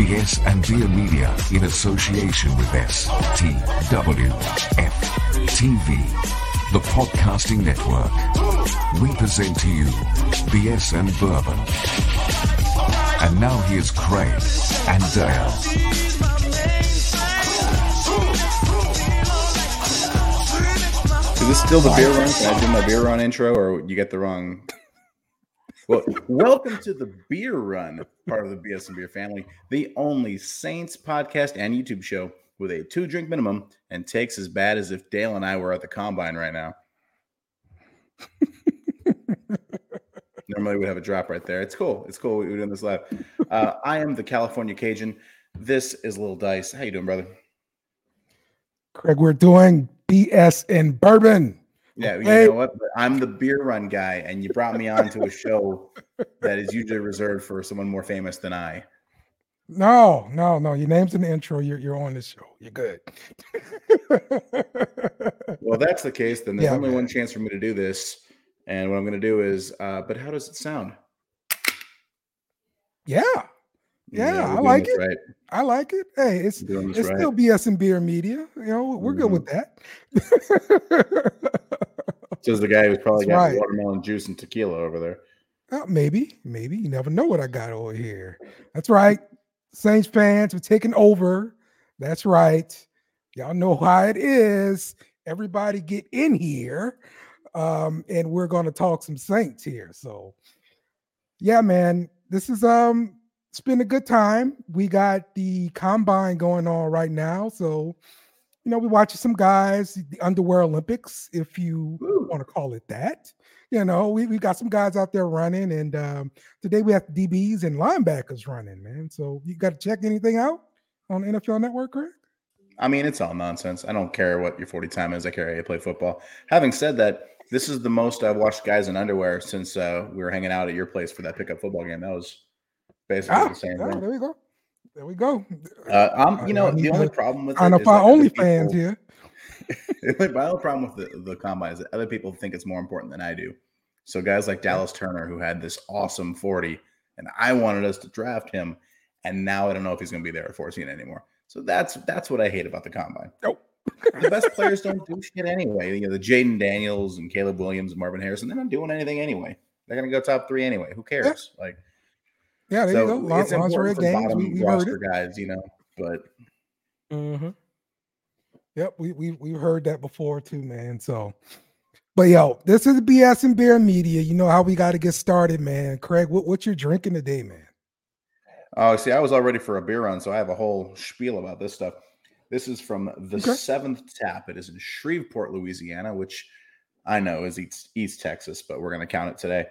BS and Beer Media in association with STWF TV, the podcasting network. We present to you BS and Bourbon. And now here's Craig and Dale. Is this still the beer run? Can I do my beer run intro, or you get the wrong? Well, welcome to the beer run, part of the BS and Beer family, the only Saints podcast and YouTube show with a two drink minimum and takes as bad as if Dale and I were at the combine right now. Normally we'd have a drop right there. It's cool. It's cool. We're doing this live. Uh, I am the California Cajun. This is Little Dice. How you doing, brother? Craig, we're doing BS and bourbon. Yeah, you know what? I'm the beer run guy, and you brought me on to a show that is usually reserved for someone more famous than I. No, no, no. Your name's in the intro. You're you're on the show. You're good. Well, if that's the case, then there's Yeah, only man. one chance for me to do this. And what I'm going to do is, uh, but how does it sound? yeah, Yeah, we're I like it. Right. I like it. Hey, it's We're it's right. still BS and beer media. You know, we're good with that. Says the guy who's probably That's got right. watermelon juice and tequila over there. Uh, maybe, maybe you never know what I got over here. That's right. Saints fans are taking over. That's right. Y'all know how it is. Everybody get in here. Um, and we're gonna talk some Saints here. So yeah, man, this is um it's been a good time. We got the combine going on right now. So you know, we're watching some guys, the underwear Olympics, if you Woo. want to call it that. You know, we, we got some guys out there running, and um, today we have DBs and linebackers running, man. So you got to check anything out on NFL Network, Craig? I mean, it's all nonsense. I don't care what your 40 time is. I care how you play football. Having said that, this is the most I've watched guys in underwear since uh, we were hanging out at your place for that pickup football game. That was basically Ah, the same ah, thing. there we go. There we go. Uh, I'm, you know, the only problem with Sign it up is our that other OnlyFans here. My only problem with the, the combine is that other people think it's more important than I do. So guys like Dallas Turner, who had this awesome 40, and I wanted us to draft him, and now I don't know if he's going to be there at 14 anymore. So that's that's what I hate about the combine. Nope. the best players don't do shit anyway. You know, the Jayden Daniels and Caleb Williams and Marvin Harrison, they're not doing anything anyway. They're going to go top three anyway. Who cares? Like, Yeah, there so you go. Lon- it's lingerie important for games. We, we heard it. guys, you know. But hmm Yep, we we we heard that before too, man. So, but yo, this is BS and Beer Media. You know how we got to get started, man. Craig, what what you're drinking today, man? Oh, see, I was all ready for a beer run, so I have a whole spiel about this stuff. This is from the Okay. seventh tap. It is in Shreveport, Louisiana, which I know is East, East Texas, but we're going to count it today.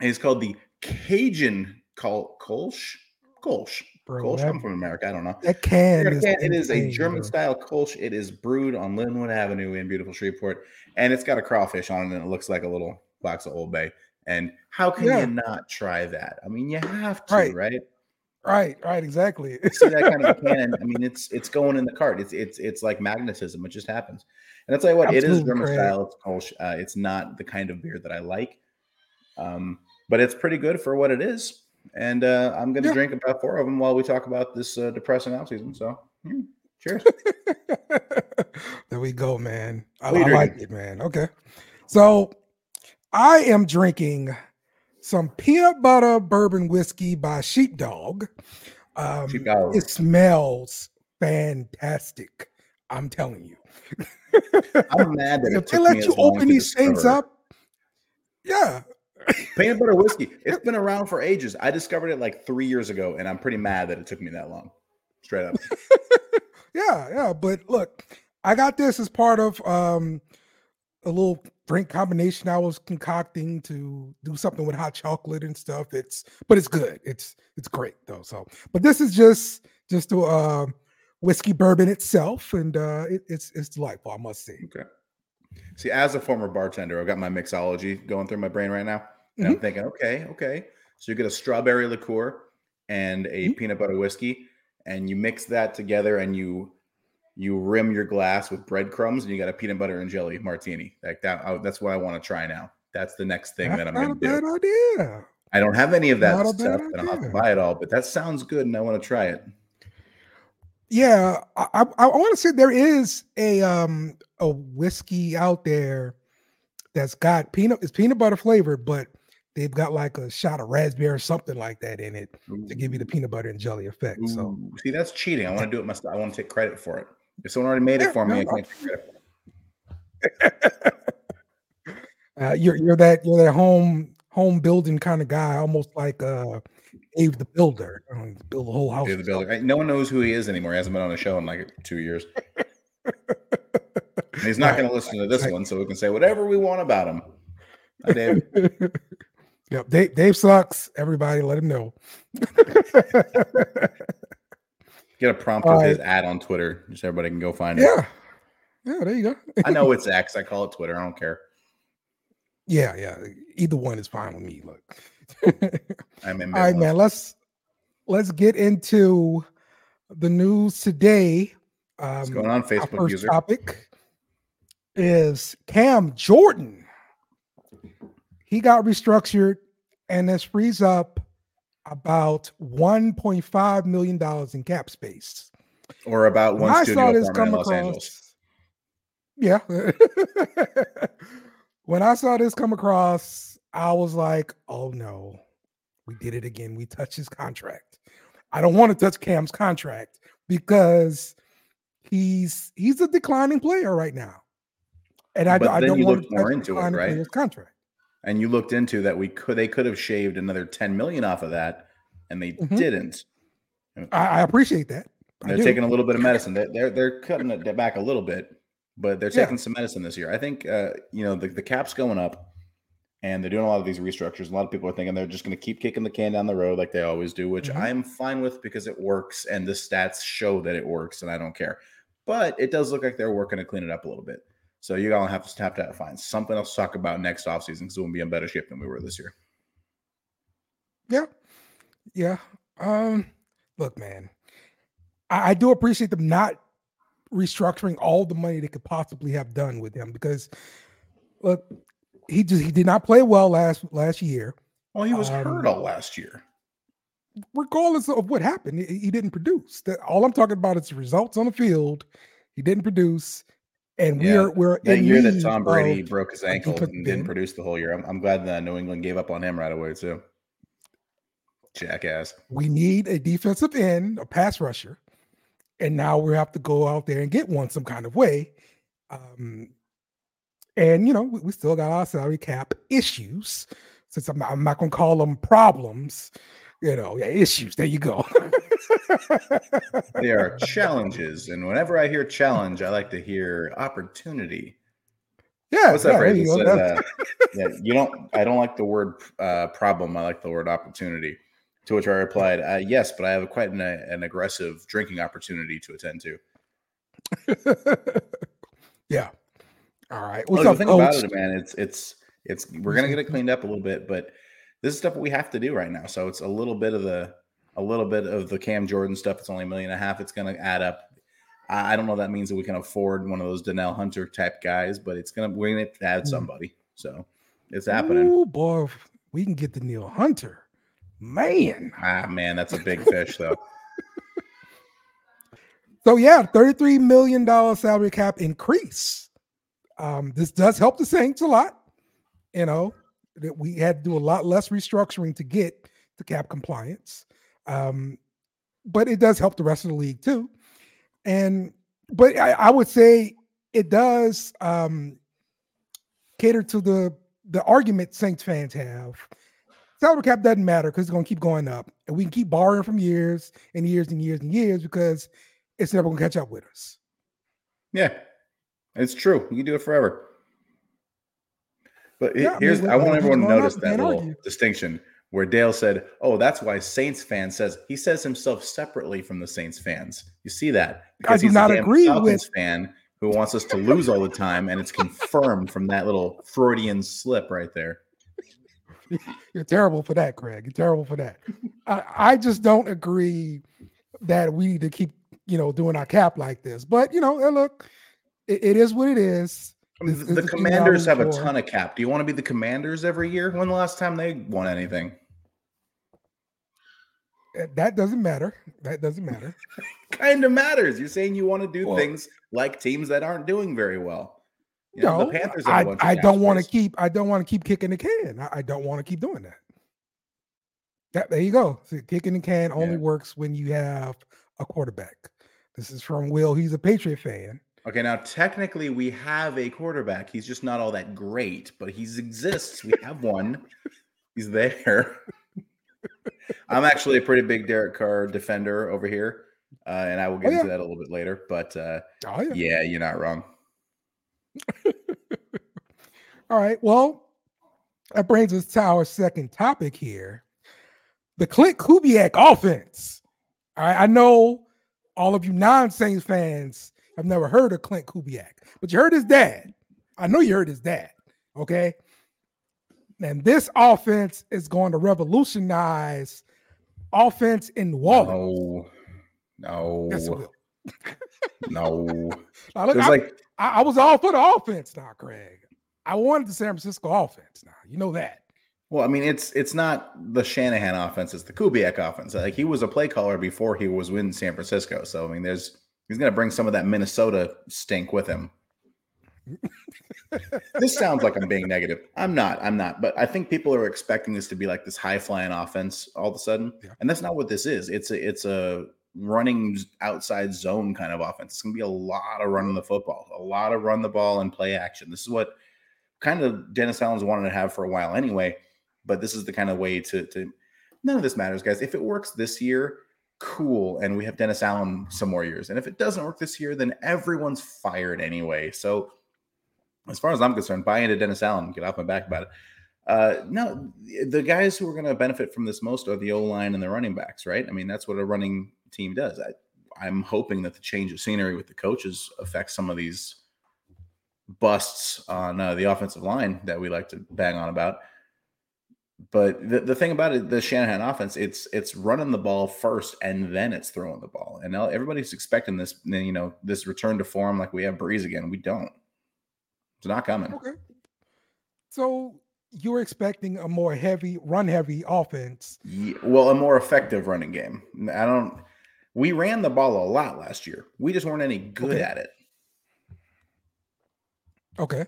And it's called the Cajun Kol- Kolsch. Kolsch. Bro, Kolsch. that, I'm from America. I don't know. that can It is, is, it is a German bro. style Kolsch. It is brewed on Linwood Avenue in beautiful Shreveport, and it's got a crawfish on it, and it looks like a little box of Old Bay. And how can Yeah. you not try that? I mean, you have to, Right. right? Right, right, exactly. see that kind of cannon. I mean, it's it's going in the cart. It's it's it's like magnetism. It just happens. And I'll tell you what, it is German style. It's Kolsch. Uh, it's not the kind of beer that I like, um, but it's pretty good for what it is. And uh, I'm going to Yeah. drink about four of them while we talk about this uh, depressing off season. So, cheers. there we go, man. I, What are you I like it, man. Okay. So I am drinking some peanut butter bourbon whiskey by Sheepdog. Um, Sheepdog. It smells fantastic. I'm telling you. I'm mad that if they let you open these things up, yeah, Peanut butter whiskey. It's been around for ages. I discovered it like three years ago, and I'm pretty mad that it took me that long. Straight up. yeah, yeah. But look, I got this as part of um a little drink combination I was concocting to do something with hot chocolate and stuff. It's but it's good. It's it's great though. So, but this is just just a uh, whiskey bourbon itself, and uh it, it's it's delightful. I must say. Okay. See, as a former bartender, I've got my mixology going through my brain right now. And I'm thinking, okay, okay. So you get a strawberry liqueur and a Mhm. peanut butter whiskey, and you mix that together and you you rim your glass with breadcrumbs and you got a peanut butter and jelly martini. Like that, I, that's what I want to try now. That's the next thing that I'm That's going not to a do. bad idea. I don't have any of that Not stuff, and I'll have to buy it all. But that sounds good, and I want to try it. Yeah, I, I, I want to say there is a um a whiskey out there that's got peanut it's peanut butter flavored, but they've got like a shot of raspberry or something like that in it to give you the peanut butter and jelly effect. So see, that's cheating. I want to do it myself. I want to take credit for it. If someone already made it for me, no, I can't take credit uh, you're you're that you're that home home building kind of guy, almost like uh Dave the Builder. Build a whole house. Dave the Builder. I- No one knows who he is anymore. He hasn't been on a show in like two years. He's not Right, going to listen to this right. one, so we can say whatever we want about him. Hi, Dave. Yep, Dave, Dave sucks. Everybody, let him know. Get a prompt All with his ad on Twitter, just everybody can go find it. yeah, yeah. There you go. I know it's X. I call it Twitter. I don't care. Yeah, yeah. Either one is fine with me. Look. I'm in. All right, man. Let's let's get into the news today. Um, What's going on, our Facebook first user? topic is Cam Jordan. He got restructured, and this frees up about 1.5 million dollars in cap space. Or about When one I studio saw this come in Los Angeles. across, yeah. when I saw this come across, I was like, "Oh no, we did it again. We touched his contract. I don't want to touch Cam's contract because he's he's a declining player right now, and I, But I don't want to touch a into it, right? player's contract. And you looked into that we could they could have shaved another 10 million off of that, and they Mhm. didn't. I, I appreciate that. I They're do. taking a little bit of medicine. They're, they're they're cutting it back a little bit, but they're Yeah. taking some medicine this year. I think uh, you know the, the cap's going up, and they're doing a lot of these restructures. A lot of people are thinking they're just going to keep kicking the can down the road like they always do, which Mhm. I'm fine with because it works, and the stats show that it works, and I don't care. But it does look like they're working to clean it up a little bit. So you're gonna have to have to find something else to talk about next offseason because we'll be in better shape than we were this year. Yeah. Yeah. Um, look, man, I, I do appreciate them not restructuring all the money they could possibly have done with him because look, he just he did not play well last last year. Well, he was Um, hurt all last year. Regardless of what happened, he, he didn't produce. That all I'm talking about is results on the field. He didn't produce, and Yeah, we're we're That year that Tom Brady of- broke his ankle and didn't produce the whole year. I'm, I'm glad that New England gave up on him right away too. Jackass. we need a defensive end, a pass rusher, and now we have to go out there and get one some kind of way. Um, and you know, we, we still got our salary cap issues. Since I'm, I'm not gonna call them problems, you know, yeah, issues. There you go. They are challenges, and whenever I hear challenge, I like to hear opportunity. yeah, What's that yeah, phrase? you says, uh, yeah, you don't. I don't like the word uh, problem. I like the word opportunity. To which I replied, uh, "Yes, but I have quite an, an aggressive drinking opportunity to attend to." yeah. All right. What's Look, up, the thing about it, man, it's it's it's we're gonna get it cleaned up a little bit, but this is stuff we have to do right now. So it's a little bit of the a little bit of the Cam Jordan stuff. It's only a million and a half. It's gonna add up. I I don't know that means that we can afford one of those Danielle Hunter type guys, but it's gonna we're gonna add Mm. somebody. So it's happening. Ooh, boy, we can get the Neil Hunter. Man. Ah man, that's a big fish though. So yeah, $33 million salary cap increase. Um, this does help the Saints a lot. You know, that we had to do a lot less restructuring to get to cap compliance. Um, but it does help the rest of the league too. And but I, I would say it does um cater to the the argument Saints fans have. Salary cap doesn't matter because it's gonna keep going up, and we can keep borrowing from years and years and years and years because it's never gonna catch up with us. Yeah, it's true. You can do it forever. But Yeah, I mean, here's I want everyone to going up, notice that little argue. distinction where Dale said, "Oh, that's why Saints fan says he says himself separately from the Saints fans." You see that? I do not agree Falcons with- fan who wants us to lose all the time, and it's confirmed from that little Freudian slip right there. You're terrible for that, Craig. You're terrible for that. I, I just don't agree that we need to keep, you know, doing our cap like this. But you know, look, it- it is what it is. I mean, This- the this Commanders have a ton of cap. Do you want to be the Commanders every year? When the last time they won anything? Uh, That doesn't matter. That doesn't matter. kind of matters. You're saying you want to do Well- things like teams that aren't doing very well. You know, no, the Panthers have a I, bunch of I don't want to keep. I don't want to keep kicking the can. I, I don't want to keep doing that. That there you go. See, kicking the can only Yeah. works when you have a quarterback. This is from Will. He's a Patriot fan. Okay, now technically we have a quarterback. He's just not all that great, but he exists. We have one. He's there. I'm actually a pretty big Derek Carr defender over here, uh, and I will get Oh, yeah. into that a little bit later. But uh, Oh yeah. yeah, you're not wrong. All right. Well, that brings us to our second topic here: the Klint Kubiak offense. All right. I know all of you non-Saints fans have never heard of Klint Kubiak, but you heard his dad. I know you heard his dad. Okay. And this offense is going to revolutionize offense in Wallet. No, no, Yes, it no, will. no. Now, look, I, like I, I was all for the offense now, Craig. I wanted the San Francisco offense now. You know that. Well, I mean, it's it's not the Shanahan offense; it's the Kubiak offense. Like he was a play caller before he was in San Francisco. So I mean, there's he's going to bring some of that Minnesota stink with him. this sounds like I'm being negative. I'm not. I'm not. But I think people are expecting this to be like this high flying offense all of a sudden, Yeah. and that's not what this is. It's a it's a running outside zone kind of offense. It's going to be a lot of running the football, a lot of run the ball and play action. This is what kind of Dennis Allen's wanted to have for a while anyway. But this is the kind of way to to. None of this matters, guys. If it works this year, cool, and we have Dennis Allen some more years. And if it doesn't work this year, then everyone's fired anyway. So, as far as I'm concerned, buy into Dennis Allen. Get off my back about it. Uh, no, the guys who are going to benefit from this most are the O line and the running backs, right? I mean, that's what a running team does. I, I'm hoping that the change of scenery with the coaches affects some of these busts on uh, the offensive line that we like to bang on about. But the, the thing about it, the Shanahan offense, it's it's running the ball first and then it's throwing the ball. And now everybody's expecting this, you know, this return to form like we have Brees again. We don't. It's not coming. Okay. So you're expecting a more heavy, run heavy offense. Ye- well, a more effective running game. I don't. We ran the ball a lot last year. We just weren't any good Okay. at it. Okay.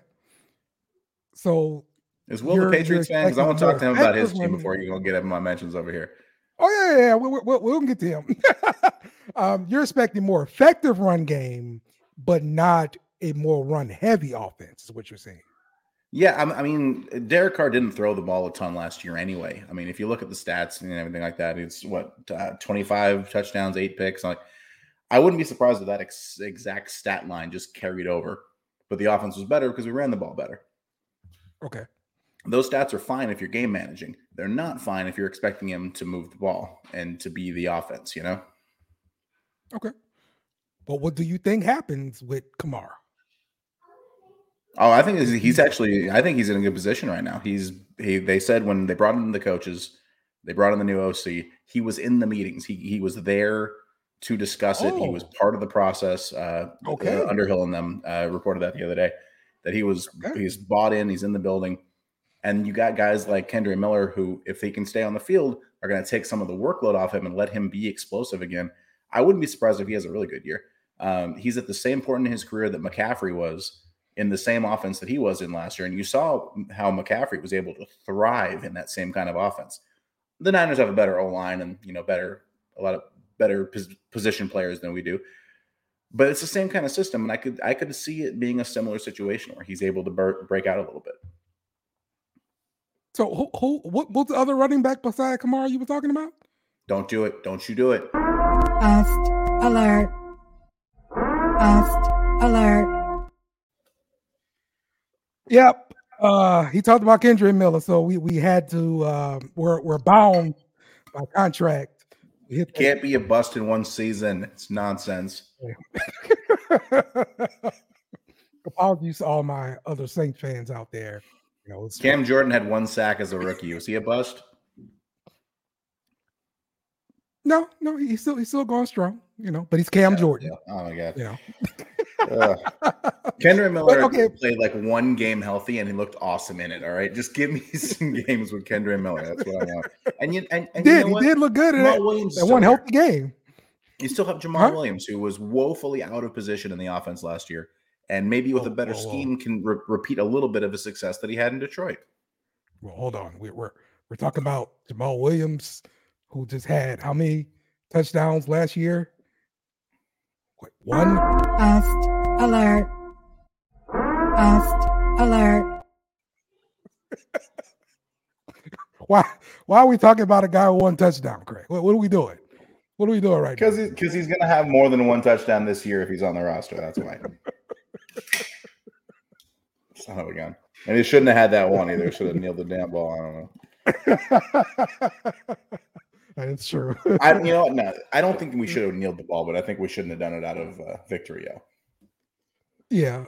So, Is Will the Patriots fan? Because I want to talk to him about his team before you're gonna get him my mentions over here. oh yeah, yeah, yeah. We, we, we'll, we'll get to him. um, you're expecting more effective run game, but not a more run heavy offense. Is what you're saying? Yeah, I'm- I mean, Derek Carr didn't throw the ball a ton last year anyway. I mean, if you look at the stats and everything like that, it's what uh, 25 touchdowns, eight picks. Like, I wouldn't be surprised if that ex- exact stat line just carried over. But the offense was better because we ran the ball better. Okay. Those stats are fine if you're game managing. They're not fine if you're expecting him to move the ball and to be the offense. You know. Okay. But what do you think happens with Kamara? Oh, I think he's- actually. I think he's in a good position right now. He's. He. They said when they brought in the coaches, they brought in the new OC. He was in the meetings. He he was there to discuss it. He was Oh. part of the process. Uh, Okay. uh, Underhill and them uh, reported that the other day that he was. Okay. He's bought in. He's in the building, and you got guys like Kendre Miller who, if they can stay on the field, are going to take some of the workload off him and let him be explosive again. I wouldn't be surprised if he has a really good year. Um, he's at the same point in his career that McCaffrey was in the same offense that he was in last year. And you saw how McCaffrey was able to thrive in that same kind of offense. The Niners have a better O line and you know better a lot of better pos- position players than we do. But it's the same kind of system, and I could I could see it being a similar situation where he's able to break out a little bit. So who, who what what's the other running back beside Kamara you were talking about? Don't do it. Don't you do it. Bust alert. Bust alert. Yep. Uh he talked about Kendrick Miller, so we we had to uh we're we're bound by contract. to hit Can't be a bust in one season. It's nonsense. Apologies to all my other Saints fans out there. You know, Cam Jordan had one sack as a rookie. Was he a bust? no, no, he's still he's still going strong, you know, but he's Cam Yeah, Jordan, yeah. Oh my god. know. Ugh. Kendre Miller okay. played like one game healthy and he looked awesome in it. All right. Just give me some games with Kendre Miller. That's what I want. And you and, and He you did know he did look good in Jamaal that, Williams that one healthy game. You still have Jamaal Huh? Williams, who was woefully out of position in the offense last year, and maybe with a better whoa, whoa. scheme can re- repeat a little bit of a success that he had in Detroit. Well, hold on. We're we're we're talking about Jamaal Williams, who just had how many touchdowns last year? What, one? Bust alert. Bust alert. Why why are we talking about a guy with one touchdown, Craig? What, what are we doing? What are we doing right now? Because because he's going to have more than one touchdown this year if he's on the roster. That's why. Son of a gun. And he shouldn't have had that one either. Should have kneeled the damn ball. I don't know. That's true. I, you know? No, I don't think we should have kneeled the ball, but I think we shouldn't have done it out of uh, victory. Yo. yeah.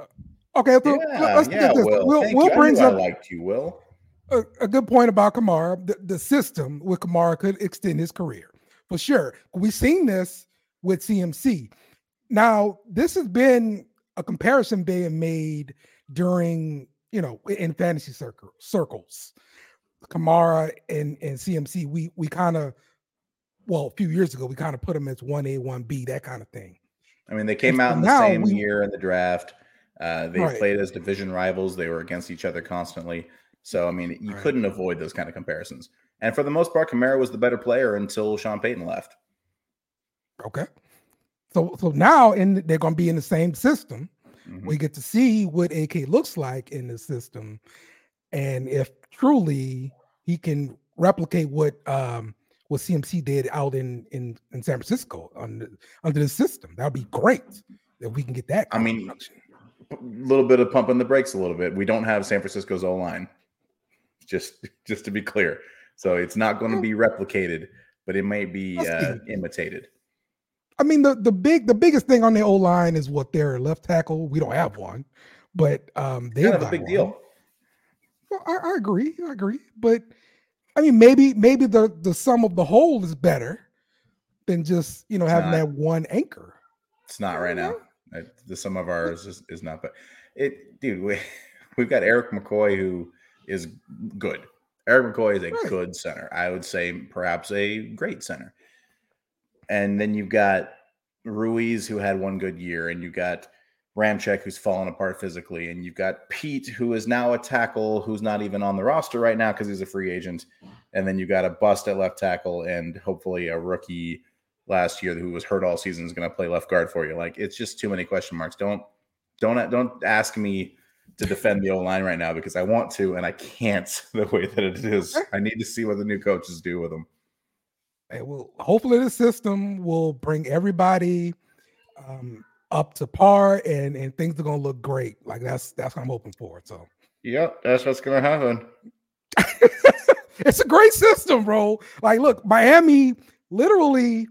Okay. Yeah, let's yeah, at this. Will. Will, Will brings knew I up liked you, Will. a, a good point about Kamara. The, the system with Kamara could extend his career for sure. We've seen this with CMC. Now, this has been a comparison being made during, you know, in fantasy circle, circles. Kamara and, and CMC, we we kind of, well, a few years ago, we kind of put them as 1A, 1B, that kind of thing. I mean, they came so out in the same we- year in the draft. Uh, they Right. played as division rivals. They were against each other constantly. So, I mean, you Right. couldn't avoid those kind of comparisons. And for the most part, Kamara was the better player until Sean Payton left. Okay. So so now in they're gonna be in the same system. Mhm. we get to see what AK looks like in the system, and if truly he can replicate what um what CMC did out in in, in San Francisco under under the system, that would be great if we can get that. I mean. A little bit of pumping the brakes a little bit. We don't have San Francisco's O line, just just to be clear. So it's not going to be replicated, but it may be uh, imitated. I mean the the big the biggest thing on the O line is what their left tackle. We don't have one, but um they have a big deal. Well, I, I agree. I agree. But I mean, maybe maybe the the sum of the whole is better than just you know It's having not. that one anchor. It's not right now. The sum of ours is, is not, but it, dude, we, we've got Erik McCoy who is good. Erik McCoy is a Right. good center. I would say perhaps a great center. And then you've got Ruiz who had one good year, and you've got Ramczyk who's fallen apart physically, and you've got Peat who is now a tackle who's not even on the roster right now because he's a free agent. And then you've got a bust at left tackle, and hopefully a rookie last year who was hurt all season is going to play left guard for you. Like it's just too many question marks. Don't don't don't ask me to defend the O line right now because I want to and I can't the way that it is. I need to see what the new coaches do with them. It will hopefully the system will bring everybody um, up to par, and and things are gonna look great. Like that's that's what I'm hoping for. So Yep, that's what's going to happen. it's a great system, bro. Like, look, Miami literally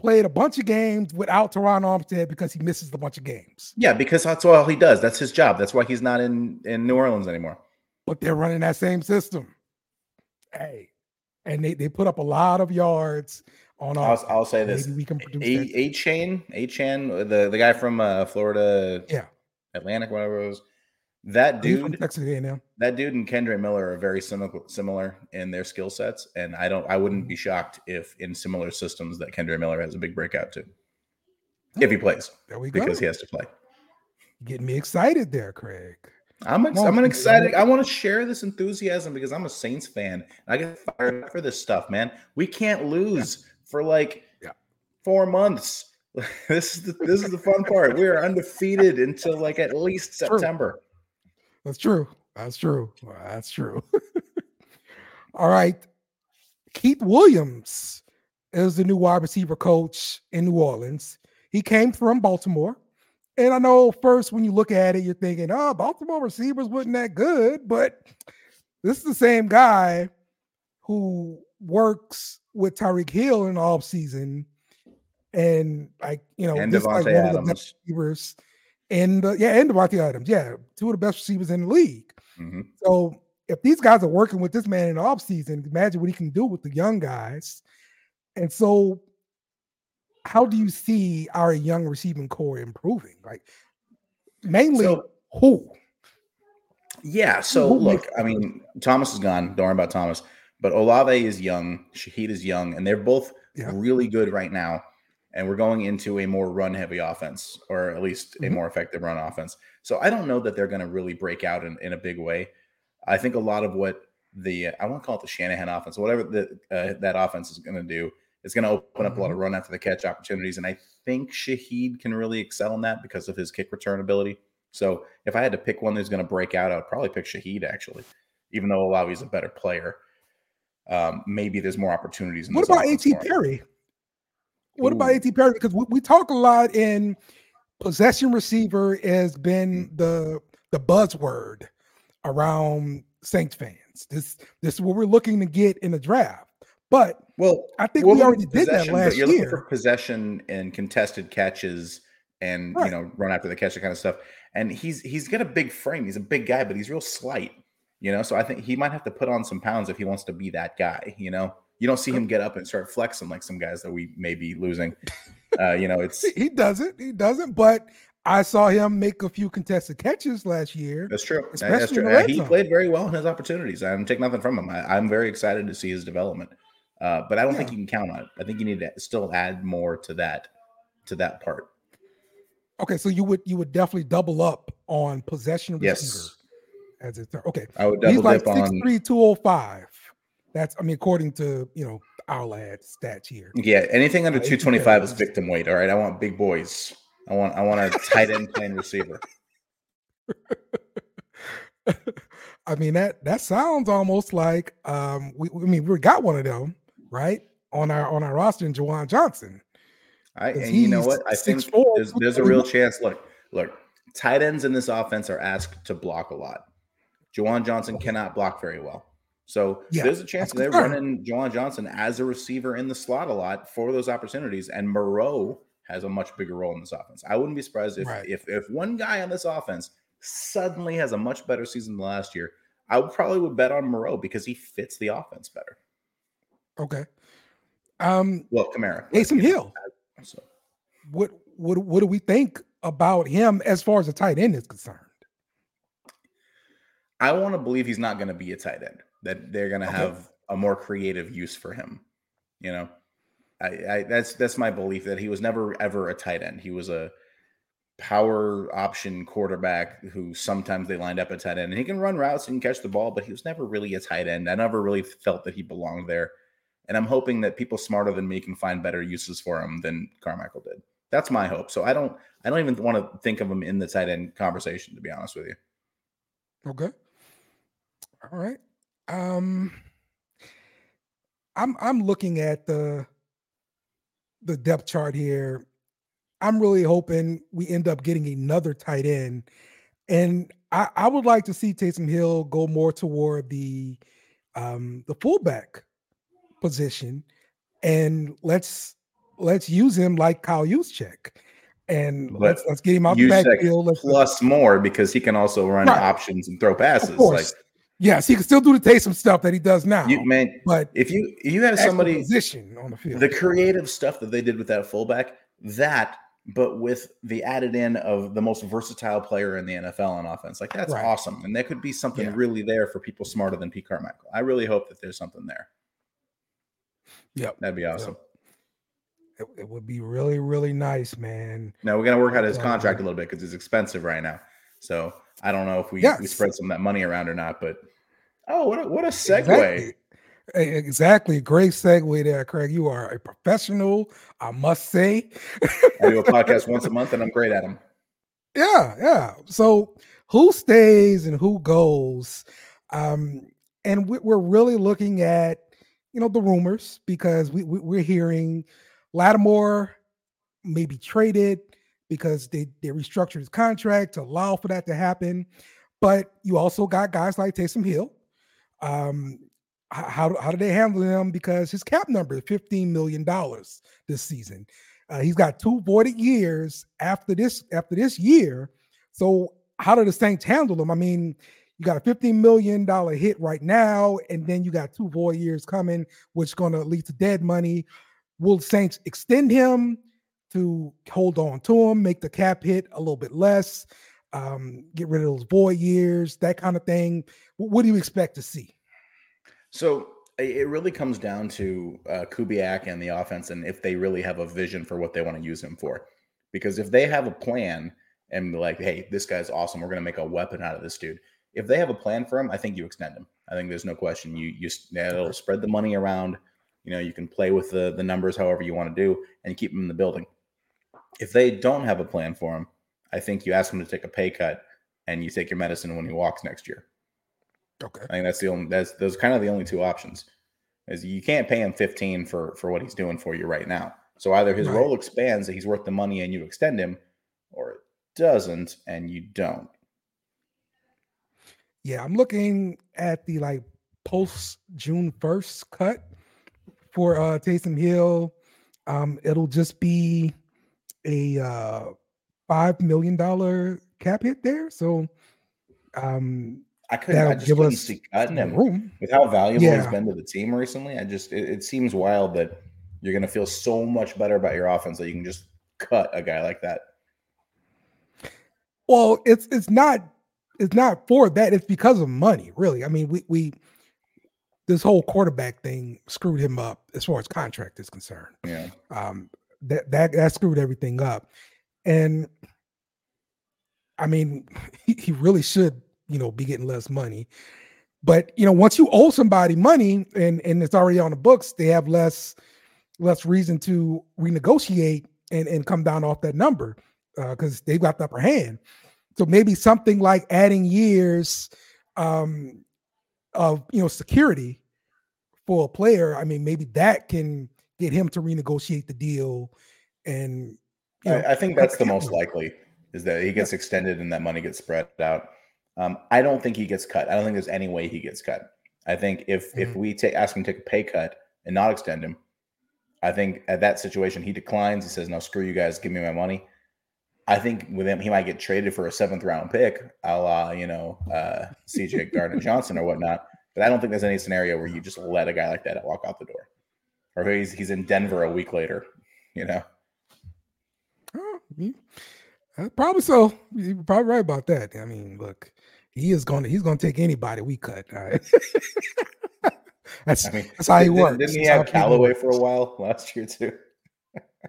played a bunch of games without Terron Armstead because he misses a bunch of games. Yeah, because that's all he does. That's his job. That's why he's not in in New Orleans anymore. but they're running that same system. Hey, and they, they put up a lot of yards on I'll. I'll say this: Maybe we can produce A. Achane, A Chan, the the guy from uh, Florida, Yeah. Atlantic, whatever it was. That dude, Texas A&M. that dude and Kendre Miller are very similar similar in their skill sets, and I don't I wouldn't be shocked if in similar systems that Kendre Miller has a big breakout too, if he plays There we go. because he has to play. Getting me excited there, Craig. I'm ex- I'm excited. I want to share this enthusiasm because I'm a Saints fan. I get fired up for this stuff, man. We can't lose for like Yeah. four months. this is the this is the fun part. We are undefeated until like at least True. September. That's true. That's true. That's true. All right. Keith Williams is the new wide receiver coach in New Orleans. He came from Baltimore. And I know first when you look at it, you're thinking, oh, Baltimore receivers wasn't that good. But this is the same guy who works with Tyreek Hill in the offseason. And like, you know, And this is like one of the Adams. best receivers and uh, yeah, and Davante Adams, yeah, two of the best receivers in the league. Mhm. So if these guys are working with this man in the offseason, imagine what he can do with the young guys. And so, how do you see our young receiving core improving? Like, Mainly So- who? Yeah. So Who look, I mean, Thomas is gone. Don't worry about Thomas. But Olave is young. Shaheed is young, and they're both Yeah. really good right now. And we're going into a more run heavy offense, or at least a Mhm. more effective run offense. So I don't know that they're going to really break out in, in a big way. I think a lot of what the I won't call it the Shanahan offense, whatever the, uh, that offense is going to do, is going to open up a lot of run after the catch opportunities. And I think Shaheed can really excel in that because of his kick return ability. So if I had to pick one that's going to break out, I'd probably pick Shaheed actually, even though Olave's a better player. Um, maybe there's more opportunities. In What about A.T. Perry? What about Ooh. A.T. Perry? Because we, we talk a lot in possession receiver has been Mm. the the buzzword around Saints fans. This this is what we're looking to get in the draft. But Well, I think we already did that last You're looking year. for possession and contested catches, and Right. you know, run after the catch, that kind of stuff. And he's he's got a big frame. He's a big guy, but he's real slight. You know, so I think he might have to put on some pounds if he wants to be that guy. You know, you don't see him get up and start flexing like some guys that we may be losing. Uh, you know, it's he doesn't. He doesn't. But I saw him make a few contested catches last year. That's true. That's Especially true. he played very well in his opportunities. I'm take nothing from him. I, I'm very excited to see his development. Uh, but I don't think you can count on it. I think you need to still add more to that to that part. Okay, so you would you would definitely double up on possession receiver Yes, as it's okay. I would He's double like dip on. 6'3", 205. That's I mean, according to you know our lad stats here. Yeah, anything under Uh, 225 is victim weight. All right, I want big boys. I want I want a tight end playing receiver. I mean that that sounds almost like um we I mean we got one of them right on our on our roster in Juwan Johnson. I and you know what? I think 6'4", there's, there's a real chance. Look, look, tight ends in this offense are asked to block a lot. Juwan Johnson cannot block very well. So Yeah, there's a chance they're confirmed. running Juwan Johnson as a receiver in the slot a lot for those opportunities. And Moreau has a much bigger role in this offense. I wouldn't be surprised if Right. if if one guy on this offense suddenly has a much better season than last year. I would probably would bet on Moreau because he fits the offense better. Okay. Um Well, Kamara. Taysom Hill. So What what what do we think about him as far as the tight end is concerned? I want to believe he's not going to be a tight end. That they're going to Okay. have a more creative use for him. You know, I, I that's that's my belief that he was never ever a tight end. He was a power option quarterback who sometimes they lined up a tight end, and he can run routes and catch the ball, but he was never really a tight end. I never really felt that he belonged there. And I'm hoping that people smarter than me can find better uses for him than Carmichael did. That's my hope. So I don't I don't even want to think of him in the tight end conversation, to be honest with you. Okay. All right. Um I'm I'm looking at the the depth chart here. I'm really hoping we end up getting another tight end. And I, I would like to see Taysom Hill go more toward the um the fullback position and let's let's use him like Kyle Juszczyk. And But let's let's get him out the backfield. Let's, plus more because he can also run Right. options and throw passes. Like yes, he can still do the Taysom stuff that he does now. you man, but if you if you have somebody position on the field. the creative stuff that they did with that fullback, that but with the added in of the most versatile player in the NFL on offense, like that's Right. awesome. And there could be something Yeah. really there for people smarter than Pete Carmichael. I really hope that there's something there. Yep. That'd be awesome. It, it would be really, really nice, man. Now we're gonna work out his Um, contract a little bit because it's expensive right now. So I don't know if we, we spread some of that money around or not, but oh what a what a segue. Exactly. Exactly. Great segue there, Craig. You are a professional, I must say. I do a podcast once a month and I'm great at them. Yeah, yeah. So who stays and who goes? Um, and we- we're really looking at, you know, the rumors because we, we we're hearing Lattimore may be traded because they they restructured his contract to allow for that to happen. But you also got guys like Taysom Hill. Um, how how do they handle him? Because his cap number is fifteen million dollars this season. Uh, he's got two voided years after this after this year. So how do the Saints handle him? I mean, you got a fifteen million dollar hit right now, and then you got two void years coming, which is going to lead to dead money. Will Saints extend him to hold on to him, make the cap hit a little bit less? um, get rid of those void years, that kind of thing. Wh- What do you expect to see? So it really comes down to uh, Kubiak and the offense, and if they really have a vision for what they want to use him for. Because if they have a plan and like, hey, this guy's awesome, we're going to make a weapon out of this dude. If they have a plan for him, I think you extend him. I think there's no question. You you it'll spread the money around. You know, you can play with the the numbers however you want to do, and keep him in the building. If they don't have a plan for him, I think you ask him to take a pay cut, and you take your medicine when he walks next year. Okay. I think that's the only that's those kind of the only two options. Is you can't pay him 15 for for what he's doing for you right now. So either his Right. role expands that he's worth the money and you extend him, or it doesn't and you don't. Yeah, I'm looking at the like post June 1st cut for uh Taysom Hill. Um, it'll just be a uh five million dollar cap hit there. So um I couldn't I just give couldn't us see cutting him room. with how valuable he's been to the team recently. I just it, it seems wild that you're gonna feel so much better about your offense that you can just cut a guy like that. Well, it's it's not it's not for that. It's because of money, really. I mean, we we this whole quarterback thing screwed him up as far as contract is concerned. Yeah. Um, that that that screwed everything up, and I mean, he, he really should, you know, be getting less money. But you know, once you owe somebody money and and it's already on the books, they have less less reason to renegotiate and and come down off that number uh, because they've got the upper hand. So maybe something like adding years um, of you know security for a player. I mean, maybe that can get him to renegotiate the deal. And you know, I, I think that's the most likely is that he gets extended and that money gets spread out. Um, I don't think he gets cut. I don't think there's any way he gets cut. I think if if Mhm. we take ask him to take a pay cut and not extend him, I think at that situation he declines. He says, "No, screw you guys. Give me my money." I think with him, he might get traded for a seventh round pick, a la you know uh, C.J. Gardner Johnson or whatnot. But I don't think there's any scenario where you just let a guy like that walk out the door, or he's he's in Denver a week later. You know. Oh, yeah. Uh, probably so. You're probably right about that. I mean, look, he is going to he's going to take anybody we cut. all right? that's I mean, that's how he didn't- works. Didn't he That's have Callaway for a while last year too?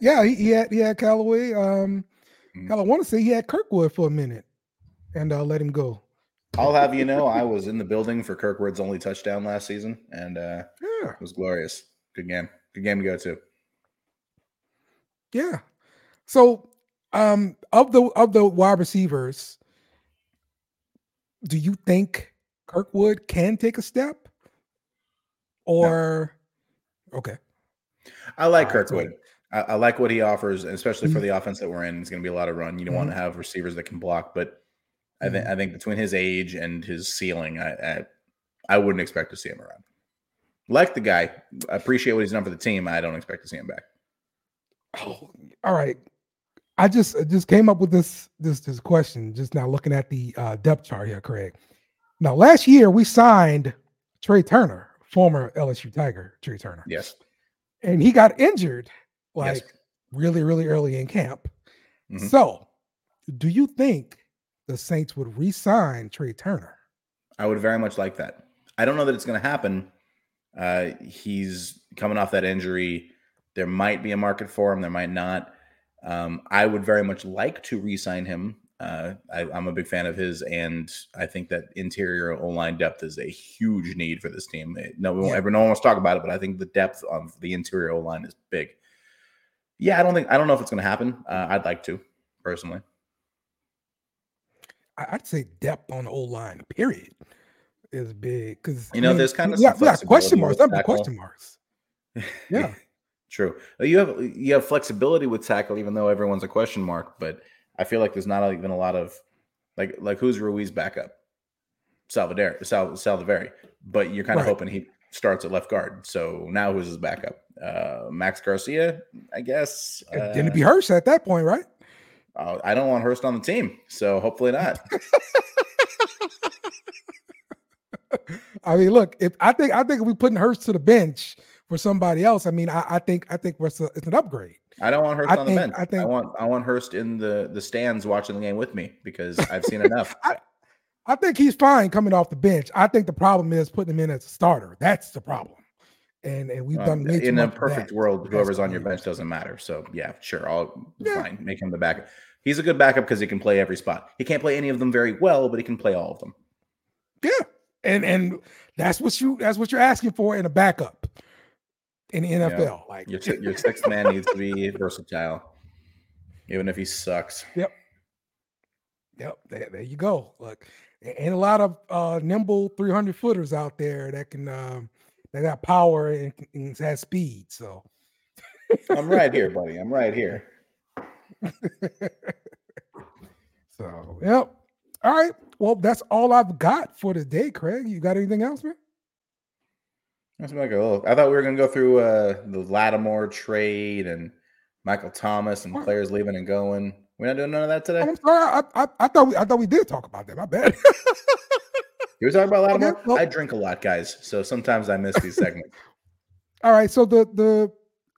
Yeah, he, he had he had Callaway. Um, Mm. hell, I want to say he had Kirkwood for a minute, and uh, let him go. I'll have you know, I was in the building for Kirkwood's only touchdown last season, and uh, Yeah, it was glorious. Good game. Good game to go to. yeah. So, um, of the of the wide receivers, do you think Kirkwood can take a step, or okay? I like All right, Kirkwood. I, I like what he offers, especially for Mhm. the offense that we're in. It's going to be a lot of run. You don't want to have receivers that can block, but I think Mhm. I think between his age and his ceiling, I, I I wouldn't expect to see him around. Like the guy, I appreciate what he's done for the team. I don't expect to see him back. Oh, all right. I just I just came up with this this this question just now looking at the uh, depth chart here, Craig. Now, last year we signed Trai Turner, former LSU Tiger Trai Turner, Yes. and he got injured like yes. really really early in camp. Mhm. So, do you think the Saints would re-sign Trai Turner? I would very much like that. I don't know that it's going to happen. Uh, he's coming off that injury. There might be a market for him. There might not. Um, I would very much like to re-sign him. Uh, I, I'm a big fan of his, and I think that interior O line depth is a huge need for this team. It- no, we won't Yeah. ever, no one wants to talk about it, but I think the depth of the interior O line is big. Yeah, I don't think I don't know if it's going to happen. Uh, I'd like to personally. I- I'd say depth on the old line, period, is big because You know, there's kinda yeah, got, some we question marks, tackle. question marks. Yeah. True. You have you have flexibility with tackle, even though everyone's a question mark. But I feel like there's not even a lot of like like who's Ruiz backup? Salvador, Sal, Saldiveri. But you're kind of Right. hoping he starts at left guard. So now who's his backup? Uh, Max Garcia, I guess. Uh, Didn't it be Hurst at that point, right? uh, I don't want Hurst on the team, so hopefully not. I mean, look, if I think I think if we putting Hurst to the bench for somebody else, I mean, I, I think I think it's, a, it's an upgrade. I don't want Hurst I on think- the bench. I I, think- want I want Hurst in the the stands watching the game with me because I've seen enough. I, I think he's fine coming off the bench. I think the problem is putting him in as a starter. That's the problem. And and we've done Um, way too in a perfect world, whoever's on your bench doesn't matter. So yeah, sure, I'll Yeah. fine make him the backup. He's a good backup because he can play every spot. He can't play any of them very well, but he can play all of them. Yeah, and and that's what you that's what you're asking for in a backup in the NFL. Like Your your sixth man needs to be versatile, even if he sucks. Yep, there, there you go. Look, a- ain't a lot of uh nimble 300 footers out there that can um that got power and, and has speed. So I'm right here, buddy. I'm right here. so yep. All right. Well, that's all I've got for today, Craig. You got anything else, man? That's like a little. I thought we were gonna go through uh the Lattimore trade and Michael Thomas and players leaving and going. We're not doing none of that today. I'm sorry. I, I, I thought we I thought we did talk about that. My bad. You were talking about Lattimore. well- I drink a lot, guys, so sometimes I miss these segments. all right. So the the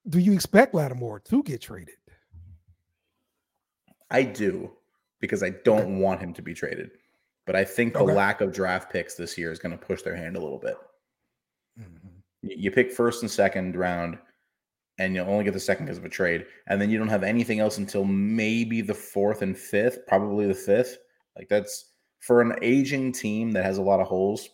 do you expect Lattimore to get traded? I do because I don't want him to be traded, but I think the Okay. lack of draft picks this year is going to push their hand a little bit. Mm-hmm. You pick first and second round, and you'll only get the second because of a trade, and then you don't have anything else until maybe the fourth and fifth, probably the fifth. Like that's for an aging team that has a lot of holes.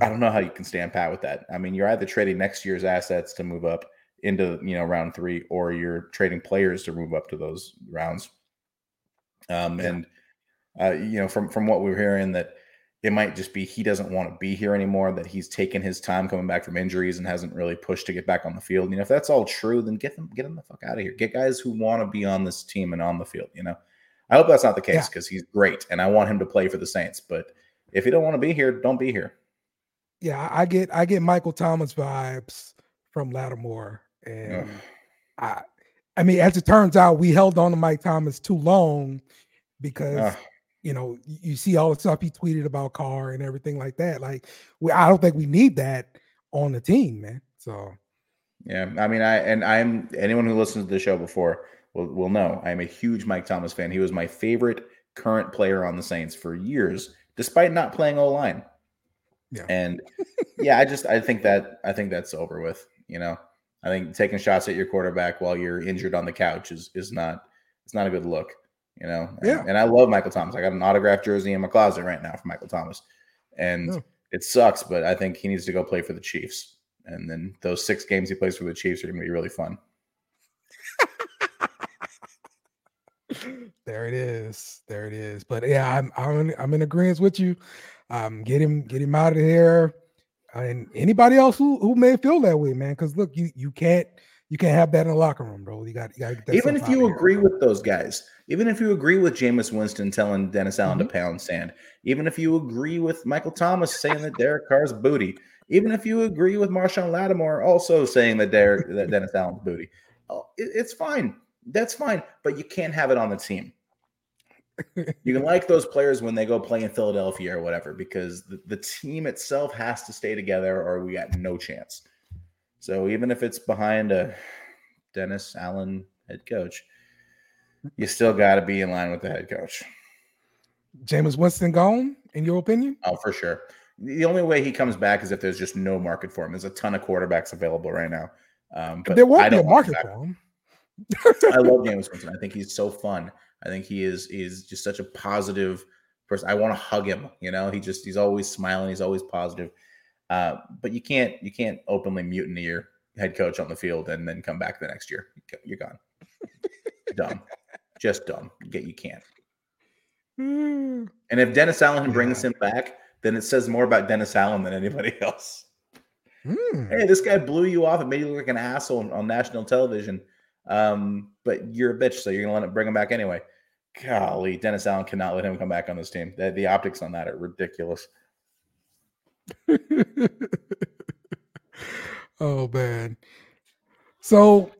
I don't know how you can stand pat with that. I mean, you're either trading next year's assets to move up into you know round three, or you're trading players to move up to those rounds. Um, Yeah. and uh, you know, from from what we're hearing, that it might just be he doesn't want to be here anymore. That he's taken his time coming back from injuries and hasn't really pushed to get back on the field. You know, if that's all true, then get them get him the fuck out of here. Get guys who want to be on this team and on the field. You know, I hope that's not the case because he's great and I want him to play for the Saints. But if you don't want to be here, don't be here. Yeah, I I get I get Michael Thomas vibes from Lattimore, and Ugh. I I mean, as it turns out, we held on to Mike Thomas too long because Ugh. you know you see all the stuff he tweeted about Carr and everything like that. Like, we, I don't think we need that on the team, man. So Yeah, I mean, I and I'm anyone who listens to the show before will will know I am a huge Mike Thomas fan. He was my favorite current player on the Saints for years, despite not playing O line. Yeah. And yeah, I just I think that I think that's over with. You know, I think taking shots at your quarterback while you're injured on the couch is is not it's not a good look. You know, and, Yeah. And I love Michael Thomas. I got an autographed jersey in my closet right now for Michael Thomas, and it sucks, but I think he needs to go play for the Chiefs. And then those six games he plays for the Chiefs are going to be really fun. There it is, there it is. But yeah, I'm I'm in, I'm in agreement with you. Um, get him get him out of here, and anybody else who who may feel that way, man. Because look, you you can't you can't have that in the locker room, bro. You got you got to get that even if you outta here. agree with those guys, even if you agree with Jameis Winston telling Dennis Allen Mm-hmm. to pound sand, even if you agree with Michael Thomas saying that Derek Carr's booty, even if you agree with Marshon Lattimore also saying that Derek that Dennis Allen's booty, oh, it- it's fine. That's fine, but you can't have it on the team. you can like those players when they go play in Philadelphia or whatever, because the, the team itself has to stay together or we got no chance. So even if it's behind a Dennis Allen head coach, you still got to be in line with the head coach. Jameis Winston gone, in your opinion? Oh, for sure. The only way he comes back is if there's just no market for him. There's a ton of quarterbacks available right now. Um, but there won't be a market for him. I love Jameis Winston. I think he's so fun. I think he is is just such a positive person. I want to hug him. You know, he just he's always smiling. He's always positive. Uh, but you can't you can't openly mutiny your head coach on the field and then come back the next year. You're gone. dumb, just dumb. Get you can't. And if Dennis Allen brings Yeah. him back, then it says more about Dennis Allen than anybody else. Hmm. Hey, this guy blew you off and made you look like an asshole on national television. Um, but you're a bitch, so you're gonna let him bring him back anyway. Golly, Dennis Allen cannot let him come back on this team. The, the optics on that are ridiculous. oh man. So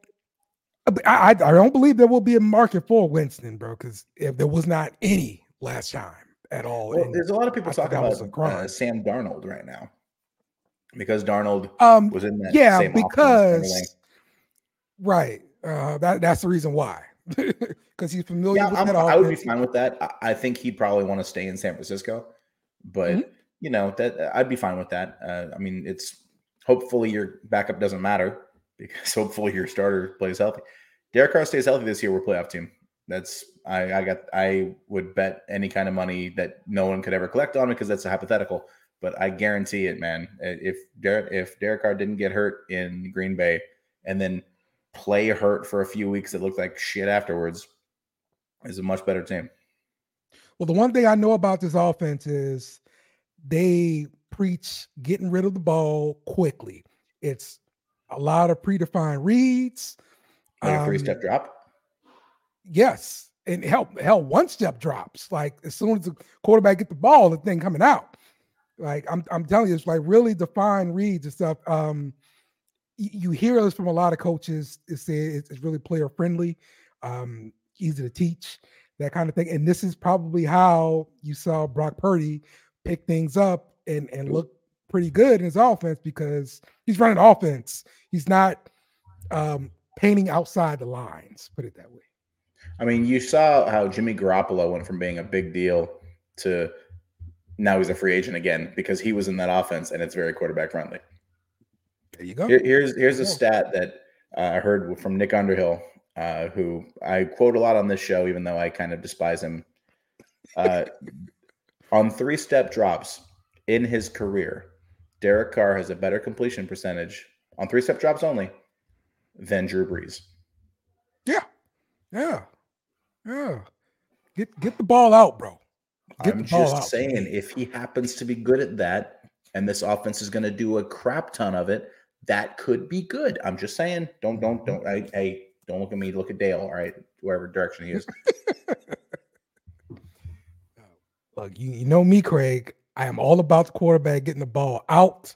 I, I I don't believe there will be a market for Winston, bro. Because if there was not any last time at all, Well, there's a lot of people I thought talking that was a about uh, Sam Darnold right now because Darnold um, was in that yeah, same offense and because right. Uh, that that's the reason why, because he's familiar Yeah, with I'm, that I would be fine with that. I, I think he'd probably want to stay in San Francisco, but Mhm. you know that I'd be fine with that. Uh, I mean, it's hopefully your backup doesn't matter because hopefully your starter plays healthy. Derek Carr stays healthy this year. We're playoff team. That's I, I got. I would bet any kind of money that no one could ever collect on because that's a hypothetical. But I guarantee it, man. If Derek if Derek Carr didn't get hurt in Green Bay and then play hurt for a few weeks that looked like shit afterwards, is a much better team. Well, the one thing I know about this offense is they preach getting rid of the ball quickly. It's a lot of predefined reads. Like a Um, three step drop. Yes, and hell, hell, one step drops. Like as soon as the quarterback get the ball, the thing coming out. Like I'm, I'm telling you, it's like really defined reads and stuff. Um, you hear this from a lot of coaches. Say it's, it's really player friendly, um, easy to teach, that kind of thing. And this is probably how you saw Brock Purdy pick things up and and look pretty good in his offense because he's running offense. He's not um, painting outside the lines. Put it that way. I mean, you saw how Jimmy Garoppolo went from being a big deal to now he's a free agent again because he was in that offense and it's very quarterback friendly. There you go. Here, here's here's a stat that uh, I heard from Nick Underhill, uh, who I quote a lot on this show, even though I kind of despise him. Uh, on three step drops in his career, Derek Carr has a better completion percentage on three step drops only than Drew Brees. Yeah. Yeah. Yeah. Get get the ball out, bro. Get I'm just out. saying, if he happens to be good at that, and this offense is going to do a crap ton of it, that could be good. I'm just saying. Don't don't mm-hmm. don't. I, hey, don't look at me. Look at Dale. All right, wherever direction he is. Oh, look, you, you know me, Craig. I am all about the quarterback getting the ball out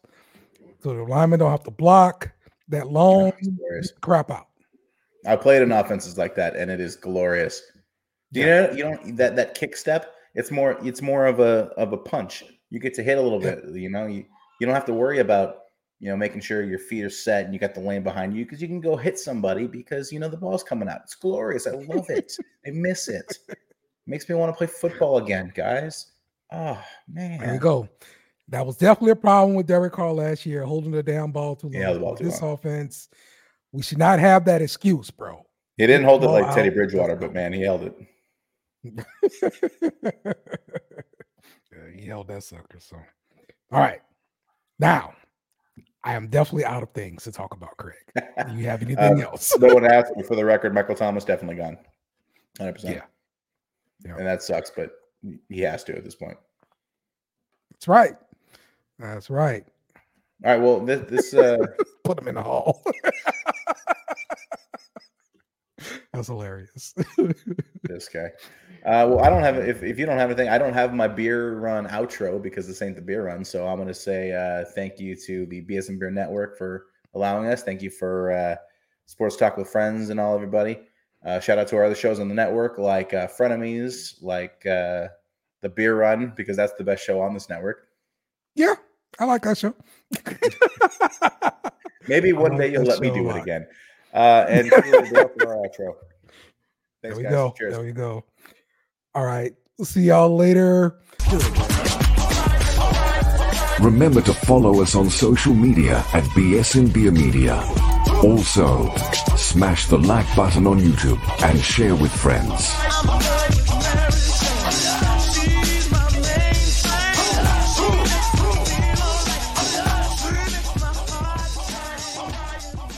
so the lineman don't have to block that long crap out. I played in offenses like that, and it is glorious. Do you know you know that that kick step? It's more it's more of a of a punch. You get to hit a little Yeah. bit. You know you you don't have to worry about you know making sure your feet are set and you got the lane behind you because you can go hit somebody because you know the ball's coming out. It's glorious. I love it. I miss it. Makes me want to play football again, guys. Oh man. There you go. That was definitely a problem with Derek Carr last year, holding the damn ball too long. Yeah, the ball too this long. offense, we should not have that excuse, bro. He didn't hold it like Teddy Bridgewater, but man, he held it. yeah, he held that sucker. So, all right. Now, I am definitely out of things to talk about, Craig. Do you have anything Uh, else? no one asked, but for the record, Michael Thomas definitely gone. 100%. Yeah. Yeah. And that sucks, but he has to at this point. That's right. That's right. All right. Well, this, this uh, Put him in the hall. That's hilarious. this guy. Uh, well, I don't have if if you don't have anything, I don't have my beer run outro because this ain't the beer run. So I'm going to say uh, thank you to the BSM Beer Network for allowing us. Thank you for uh, Sports Talk with Friends and all everybody. Uh, shout out to our other shows on the network like uh, Frenemies, like uh, the Beer Run because that's the best show on this network. yeah, I like that show. Maybe one day you'll let me do it again. Uh, and Dale for our outro. There we guys. go. Cheers. There we go. All right. We'll see y'all later. Remember to follow us on social media at BSN Beer Media. Also, smash the like button on YouTube and share with friends.